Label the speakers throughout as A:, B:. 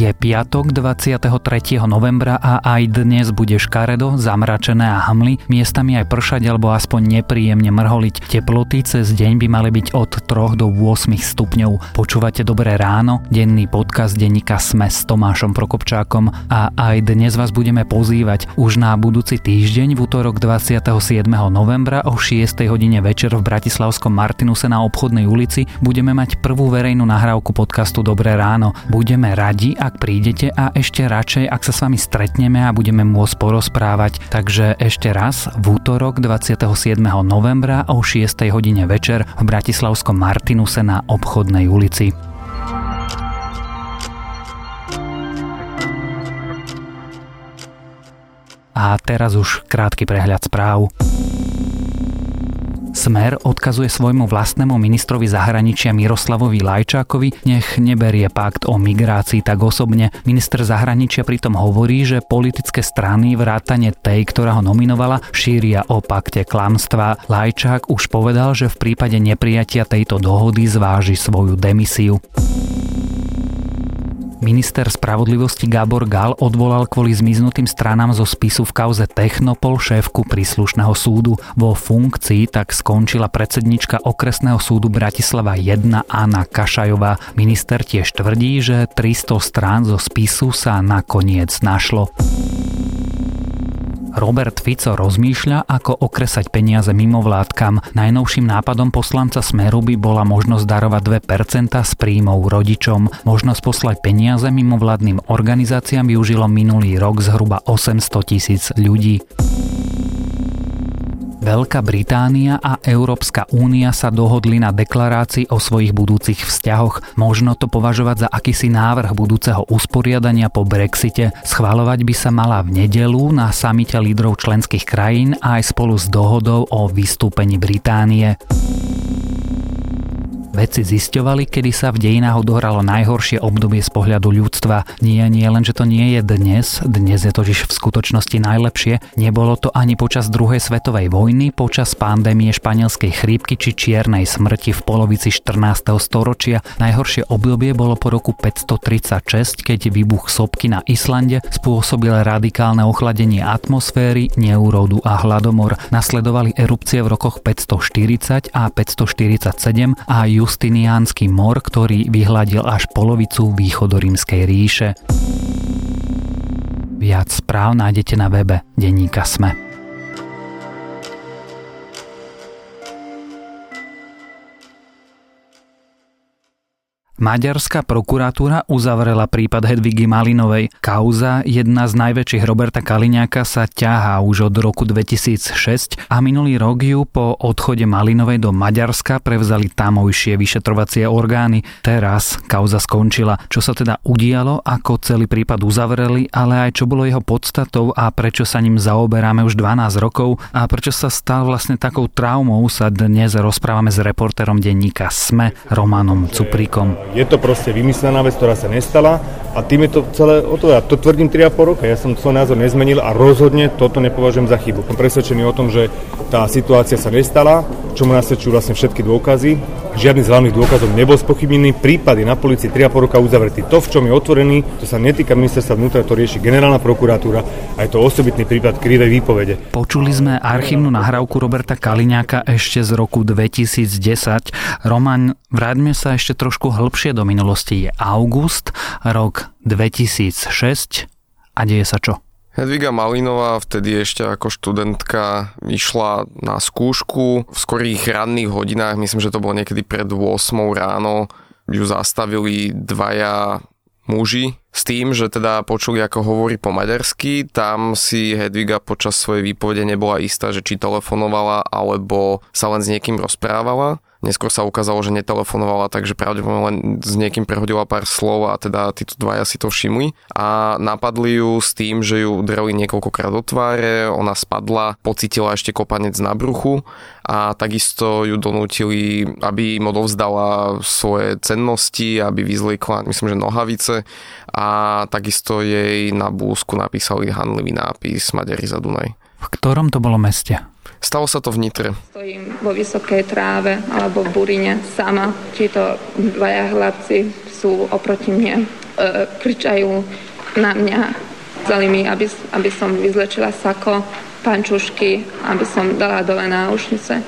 A: Je piatok 23. novembra a aj dnes bude škaredo, zamračené a hmly, miestami aj pršať alebo aspoň nepríjemne mrholiť. Teploty cez deň by mali byť od 3 do 8 stupňov. Počúvate Dobré ráno, denný podcast denníka Sme s Tomášom Prokopčákom a aj dnes vás budeme pozývať už na budúci týždeň v útorok 27. novembra o 6. hodine večer v Bratislavskom Martinuse na obchodnej ulici budeme mať prvú verejnú nahrávku podcastu Dobré ráno. Budeme radi, ak prídete a ešte radšej, ak sa s vami stretneme a budeme môcť porozprávať. Takže ešte raz v útorok 27. novembra o 6. hodine večer v Bratislavskom Martinuse na obchodnej ulici. A teraz už krátky prehľad správ. Smer odkazuje svojmu vlastnému ministrovi zahraničia Miroslavovi Lajčákovi, nech neberie pakt o migrácii tak osobne. Minister zahraničia pritom hovorí, že politické strany vrátane tej, ktorá ho nominovala, šíria o pakte klamstva. Lajčák už povedal, že v prípade neprijatia tejto dohody zváži svoju demisiu. Minister spravodlivosti Gábor Gal odvolal kvôli zmiznutým stranám zo spisu v kauze Technopol šéfku príslušného súdu. Vo funkcii tak skončila predsednička okresného súdu Bratislava 1 Anna Kašajová. Minister tiež tvrdí, že 300 strán zo spisu sa nakoniec našlo. Robert Fico rozmýšľa, ako okresať peniaze mimovládkam. Najnovším nápadom poslanca Smeru by bola možnosť darovať 2% z príjmov rodičom. Možnosť poslať peniaze mimovládnym organizáciám využilo minulý rok zhruba 800 tisíc ľudí. Veľká Británia a Európska únia sa dohodli na deklarácii o svojich budúcich vzťahoch. Možno to považovať za akýsi návrh budúceho usporiadania po Brexite. Schváľovať by sa mala v nedelu na samite lídrov členských krajín aj spolu s dohodou o vystúpení Británie. Vedci zisťovali, kedy sa v dejinách odohralo najhoršie obdobie z pohľadu ľudstva. Nie, nie len, že to nie je dnes, dnes je totiž v skutočnosti najlepšie, nebolo to ani počas druhej svetovej vojny, počas pandémie španielskej chrípky či čiernej smrti v polovici 14. storočia. Najhoršie obdobie bolo po roku 536, keď výbuch sopky na Islande spôsobil radikálne ochladenie atmosféry, neurodu a hladomor. Nasledovali erupcie v rokoch 540 a 547 a Justiniánsky mor, ktorý vyhľadil až polovicu východorímskej ríše. Viac správ nájdete na webe Denníka Sme. Maďarská prokuratúra uzavrela prípad Hedvigy Malinovej. Kauza, jedna z najväčších Roberta Kaliňáka, sa ťahá už od roku 2006 a minulý rok ju po odchode Malinovej do Maďarska prevzali tamojšie vyšetrovacie orgány. Teraz kauza skončila. Čo sa teda udialo, ako celý prípad uzavreli, ale aj čo bolo jeho podstatou a prečo sa ním zaoberáme už 12 rokov a prečo sa stal vlastne takou traumou, sa dnes rozprávame s reportérom denníka SME Romanom Cuprikom.
B: Je to proste vymyslená vec, ktorá sa nestala a tým je to celé o to. Ja to tvrdím 3,5 roka, ja som svoj názor nezmenil a rozhodne toto nepovažujem za chybu. Som presvedčený o tom, že tá situácia sa nestala, čomu nasvedčujú vlastne všetky dôkazy. Žiadny z hlavných dôkazov nebol spochybnený, prípady na policii 3,5 roka uzavretý. To, v čom je otvorený, to sa netýka ministerstva vnútra, to rieši generálna prokuratúra a je to osobitný prípad krivej výpovede.
A: Počuli sme archívnu nahrávku Roberta Kaliňáka ešte z roku 2010. Roman, vráťme sa ešte trošku hĺbšie do minulosti. Je august, rok 2006 a deje sa čo?
C: Hedviga Malinová vtedy ešte ako študentka išla na skúšku. V skorých ranných hodinách, myslím, že to bolo niekedy pred 8 ráno, ju zastavili dvaja muži s tým, že teda počuli, ako hovorí po maďarsky. Tam si Hedviga počas svojej výpovede nebola istá, že či telefonovala alebo sa len s niekým rozprávala. Neskôr sa ukázalo, že netelefonovala, takže pravdepodobne len s niekým prehodila pár slov a teda títo dvaja si to všimli. A napadli ju s tým, že ju udreli niekoľkokrát do tváre, ona spadla, pocitila ešte kopanec na bruchu a takisto ju donútili, aby im odovzdala svoje cennosti, aby vyzliekla, myslím, že nohavice a takisto jej na búsku napísali handlivý nápis Maďari za Dunaj.
A: V ktorom to bolo meste?
C: Stalo sa to v Nitre.
D: Stojím vo vysokej tráve alebo v burine sama. Títo dvaja chlapci sú oproti mne. kričajú na mňa. Chceli mi, aby, aby som vyzlečila sako, pančušky, aby som dala dole náušnice.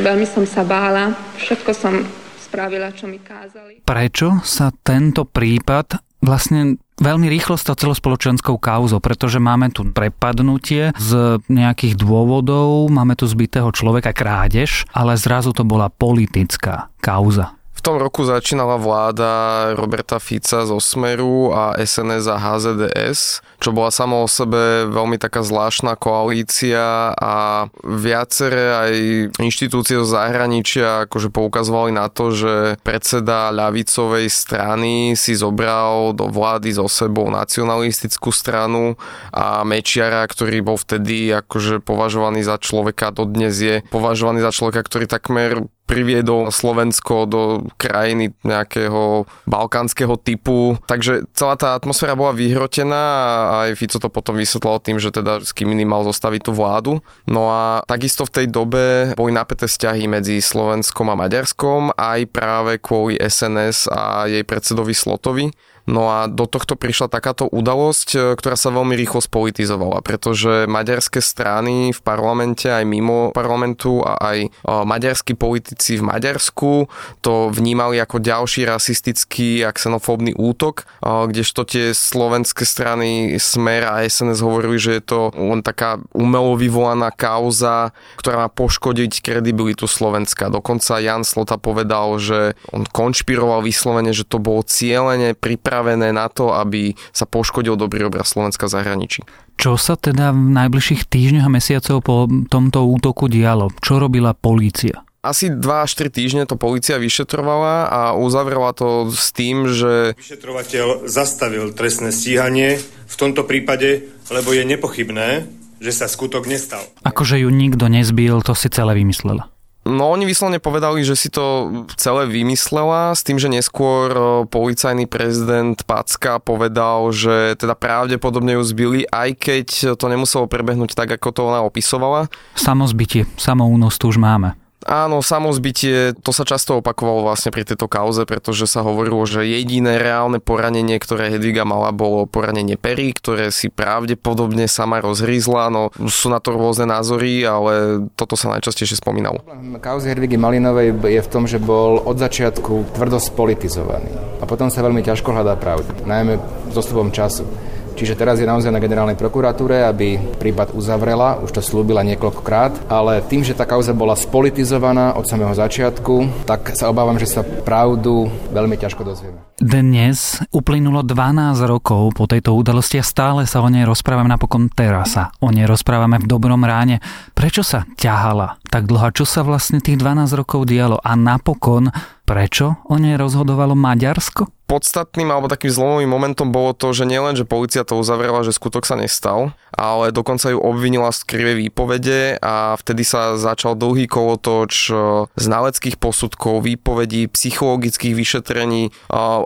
D: Veľmi som sa bála, všetko som spravila, čo mi kázali.
A: Prečo sa tento prípad vlastne veľmi rýchlo stal celospoločenskou kauzou, pretože máme tu prepadnutie z nejakých dôvodov, máme tu zbytého človeka, krádež, ale zrazu to bola politická kauza
C: tom roku začínala vláda Roberta Fica zo Smeru a SNS a HZDS, čo bola samo o sebe veľmi taká zvláštna koalícia a viaceré aj inštitúcie zo zahraničia akože poukazovali na to, že predseda ľavicovej strany si zobral do vlády so sebou nacionalistickú stranu a Mečiara, ktorý bol vtedy akože považovaný za človeka, dodnes je považovaný za človeka, ktorý takmer priviedol Slovensko do krajiny nejakého balkánskeho typu. Takže celá tá atmosféra bola vyhrotená a aj Fico to potom vysvetlal tým, že teda s kým mal zostaviť tú vládu. No a takisto v tej dobe boli napäté vzťahy medzi Slovenskom a Maďarskom aj práve kvôli SNS a jej predsedovi Slotovi. No a do tohto prišla takáto udalosť, e, ktorá sa veľmi rýchlo spolitizovala, pretože maďarské strany v parlamente aj mimo parlamentu a aj e, maďarskí politici v Maďarsku to vnímali ako ďalší rasistický a xenofóbny útok, e, kdežto tie slovenské strany Smer a SNS hovorili, že je to len taká umelo vyvolaná kauza, ktorá má poškodiť kredibilitu Slovenska. Dokonca Jan Slota povedal, že on konšpiroval vyslovene, že to bolo cieľene pripravené pripravené na to, aby sa poškodil dobrý obraz Slovenska v zahraničí.
A: Čo sa teda v najbližších týždňoch a mesiacoch po tomto útoku dialo? Čo robila polícia?
C: asi 2 až 3 týždne to policia vyšetrovala a uzavrela to s tým, že...
B: Vyšetrovateľ zastavil trestné stíhanie v tomto prípade, lebo je nepochybné, že sa skutok nestal.
A: Akože ju nikto nezbil, to si celé vymyslela.
C: No oni vyslovne povedali, že si to celé vymyslela s tým, že neskôr policajný prezident Packa povedal, že teda pravdepodobne ju zbili, aj keď to nemuselo prebehnúť tak, ako to ona opisovala.
A: Samozbytie, samoúnos tu už máme.
C: Áno, samozbytie, to sa často opakovalo vlastne pri tejto kauze, pretože sa hovorilo, že jediné reálne poranenie, ktoré Hedviga mala, bolo poranenie pery, ktoré si pravdepodobne sama rozhrízla. No sú na to rôzne názory, ale toto sa najčastejšie spomínalo.
E: Kauzy Hedvigy Malinovej je v tom, že bol od začiatku tvrdo spolitizovaný. A potom sa veľmi ťažko hľadá pravda, najmä s dostupom času. Čiže teraz je naozaj na generálnej prokuratúre, aby prípad uzavrela, už to slúbila niekoľkokrát, ale tým, že tá kauza bola spolitizovaná od samého začiatku, tak sa obávam, že sa pravdu veľmi ťažko dozvieme.
A: Dnes uplynulo 12 rokov po tejto udalosti a stále sa o nej rozprávame napokon teraz sa o nej rozprávame v dobrom ráne. Prečo sa ťahala tak dlho? Čo sa vlastne tých 12 rokov dialo? A napokon prečo o nej rozhodovalo Maďarsko?
C: podstatným alebo takým zlomovým momentom bolo to, že nielen, že policia to uzavrela, že skutok sa nestal, ale dokonca ju obvinila z krivé výpovede a vtedy sa začal dlhý kolotoč znaleckých posudkov, výpovedí, psychologických vyšetrení,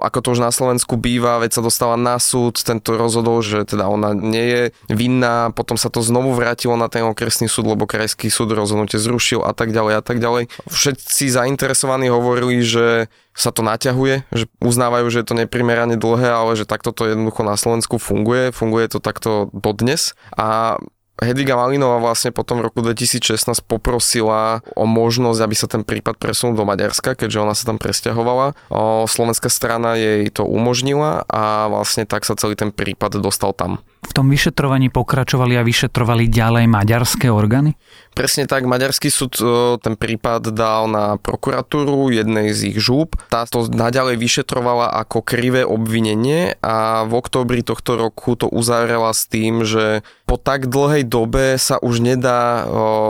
C: ako to už na Slovensku býva, veď sa dostala na súd, tento rozhodol, že teda ona nie je vinná, potom sa to znovu vrátilo na ten okresný súd, lebo krajský súd rozhodnutie zrušil a tak ďalej a tak ďalej. Všetci zainteresovaní hovorili, že sa to naťahuje, že uznávajú, že je to neprimerane dlhé, ale že takto to jednoducho na Slovensku funguje, funguje to takto dodnes a Hedviga Malinová vlastne potom v roku 2016 poprosila o možnosť, aby sa ten prípad presunul do Maďarska, keďže ona sa tam presťahovala. O, slovenská strana jej to umožnila a vlastne tak sa celý ten prípad dostal tam.
A: V tom vyšetrovaní pokračovali a vyšetrovali ďalej maďarské orgány?
C: Presne tak, maďarský súd e, ten prípad dal na prokuratúru jednej z ich žúb. Táto naďalej vyšetrovala ako krivé obvinenie a v októbri tohto roku to uzavrela s tým, že po tak dlhej dobe sa už nedá e,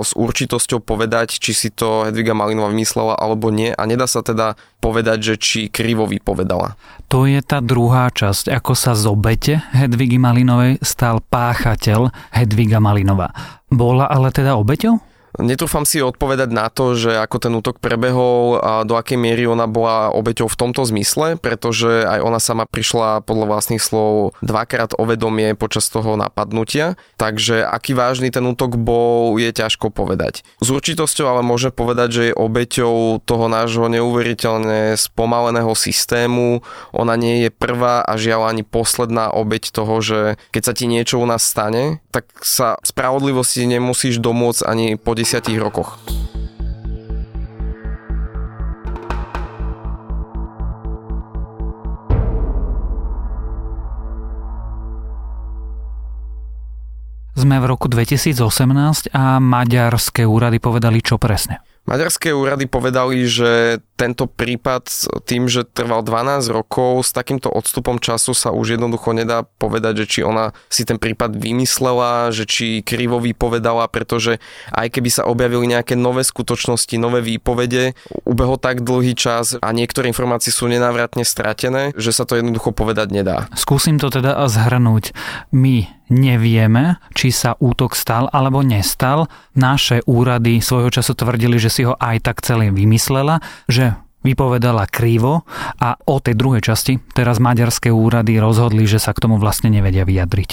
C: s určitosťou povedať, či si to Hedviga Malinová vymyslela alebo nie a nedá sa teda povedať, že či krivo vypovedala.
A: To je tá druhá časť, ako sa z obete Hedvigy Malinovej stal páchateľ Hedviga Malinová. Bola ale teda obeťou?
C: Netrúfam si odpovedať na to, že ako ten útok prebehol a do akej miery ona bola obeťou v tomto zmysle, pretože aj ona sama prišla podľa vlastných slov dvakrát o vedomie počas toho napadnutia, takže aký vážny ten útok bol, je ťažko povedať. S určitosťou ale môže povedať, že je obeťou toho nášho neuveriteľne spomaleného systému. Ona nie je prvá a žiaľ ani posledná obeť toho, že keď sa ti niečo u nás stane, tak sa spravodlivosti nemusíš domôcť ani po 10 rokoch.
A: Sme v roku 2018 a maďarské úrady povedali čo presne.
C: Maďarské úrady povedali, že tento prípad tým, že trval 12 rokov, s takýmto odstupom času sa už jednoducho nedá povedať, že či ona si ten prípad vymyslela, že či krivo vypovedala, pretože aj keby sa objavili nejaké nové skutočnosti, nové výpovede, ubehol tak dlhý čas a niektoré informácie sú nenávratne stratené, že sa to jednoducho povedať nedá.
A: Skúsim to teda zhrnúť. My nevieme, či sa útok stal alebo nestal. Naše úrady svojho času tvrdili, že si ho aj tak celý vymyslela, že vypovedala krivo a o tej druhej časti teraz maďarské úrady rozhodli, že sa k tomu vlastne nevedia vyjadriť.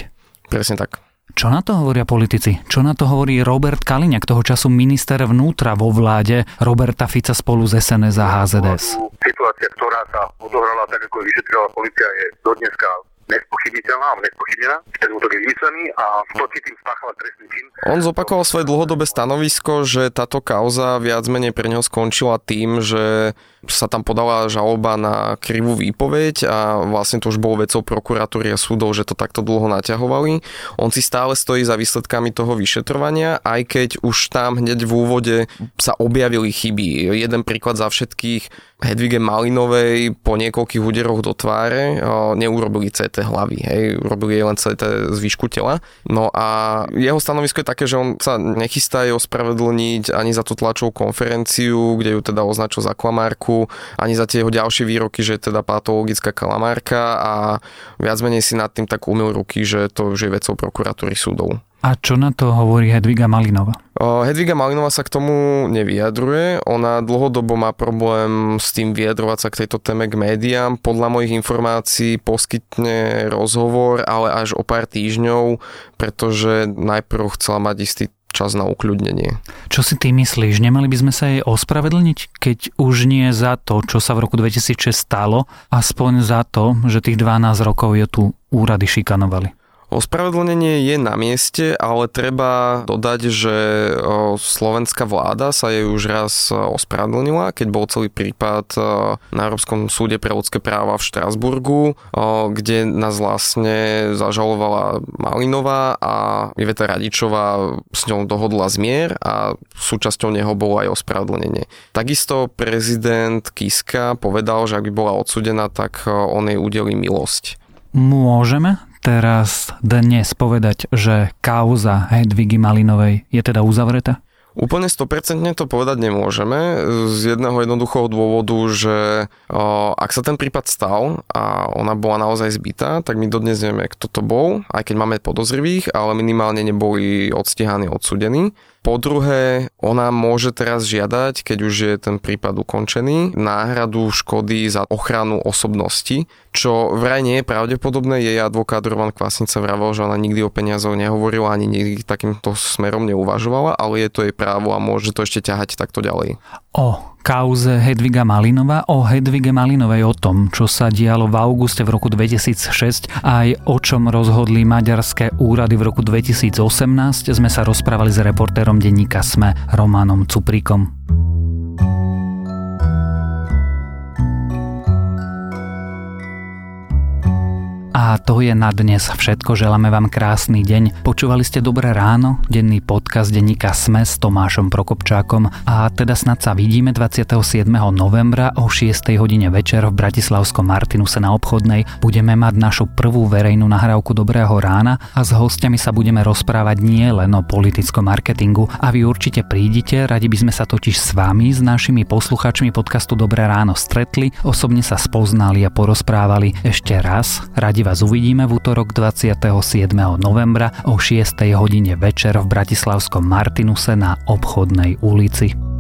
C: Presne tak.
A: Čo na to hovoria politici? Čo na to hovorí Robert Kaliňák, toho času minister vnútra vo vláde Roberta Fica spolu z SNS a HZDS?
F: Situácia, ktorá sa odohrala tak, ako vyšetrila policia, je dodneska nespochybniteľná nespochybnená. Ten útok je vymyslený a proti tým spáchala trestný čin.
C: On zopakoval svoje dlhodobé stanovisko, že táto kauza viac menej pre neho skončila tým, že sa tam podala žaloba na krivú výpoveď a vlastne to už bolo vecou prokuratúry a súdov, že to takto dlho naťahovali. On si stále stojí za výsledkami toho vyšetrovania, aj keď už tam hneď v úvode sa objavili chyby. Jeden príklad za všetkých, Hedvige Malinovej po niekoľkých úderoch do tváre neurobili CT hlavy, hej, urobili jej len CT zvyšku tela. No a jeho stanovisko je také, že on sa nechystá jej ospravedlniť ani za tú tlačovú konferenciu, kde ju teda označil za klamárku, ani za tie jeho ďalšie výroky, že je teda patologická kalamárka a viac menej si nad tým tak umil ruky, že to už je vecou prokuratúry súdov.
A: A čo na to hovorí Hedviga Malinova?
C: Hedviga Malinova sa k tomu nevyjadruje. Ona dlhodobo má problém s tým vyjadrovať sa k tejto téme k médiám. Podľa mojich informácií poskytne rozhovor, ale až o pár týždňov, pretože najprv chcela mať istý čas na ukľudnenie.
A: Čo si ty myslíš? Nemali by sme sa jej ospravedlniť, keď už nie za to, čo sa v roku 2006 stalo, aspoň za to, že tých 12 rokov je tu úrady šikanovali?
C: Ospravedlnenie je na mieste, ale treba dodať, že slovenská vláda sa jej už raz ospravedlnila, keď bol celý prípad na Európskom súde pre ľudské práva v Štrasburgu, kde nás vlastne zažalovala Malinová a Iveta Radičová s ňou dohodla zmier a súčasťou neho bolo aj ospravedlnenie. Takisto prezident Kiska povedal, že ak by bola odsudená, tak on jej udeli milosť.
A: Môžeme teraz dnes povedať, že kauza Hedvigy Malinovej je teda uzavretá?
C: Úplne 100% to povedať nemôžeme z jedného jednoduchého dôvodu, že o, ak sa ten prípad stal a ona bola naozaj zbytá, tak my dodnes nevieme, kto to bol, aj keď máme podozrivých, ale minimálne neboli odstíhaní, odsudení. Po druhé, ona môže teraz žiadať, keď už je ten prípad ukončený, náhradu škody za ochranu osobnosti, čo vraj nie je pravdepodobné. Jej advokát Roman Kvasnica vravel, že ona nikdy o peniazoch nehovorila, ani nikdy takýmto smerom neuvažovala, ale je to jej právo a môže to ešte ťahať takto ďalej.
A: O kauze Hedviga Malinova, o Hedvige Malinovej, o tom, čo sa dialo v auguste v roku 2006, aj o čom rozhodli maďarské úrady v roku 2018, sme sa rozprávali s reportérom denníka SME Romanom Cuprikom. A to je na dnes všetko. Želáme vám krásny deň. Počúvali ste Dobré ráno, denný podcast denníka Sme s Tomášom Prokopčákom a teda snad sa vidíme 27. novembra o 6. hodine večer v Bratislavskom Martinuse na obchodnej. Budeme mať našu prvú verejnú nahrávku Dobrého rána a s hostiami sa budeme rozprávať nie len o politickom marketingu a vy určite prídite, radi by sme sa totiž s vami, s našimi posluchačmi podcastu Dobré ráno stretli, osobne sa spoznali a porozprávali ešte raz. Radi vás uvidíme uvidíme v útorok 27. novembra o 6. hodine večer v Bratislavskom Martinuse na obchodnej ulici.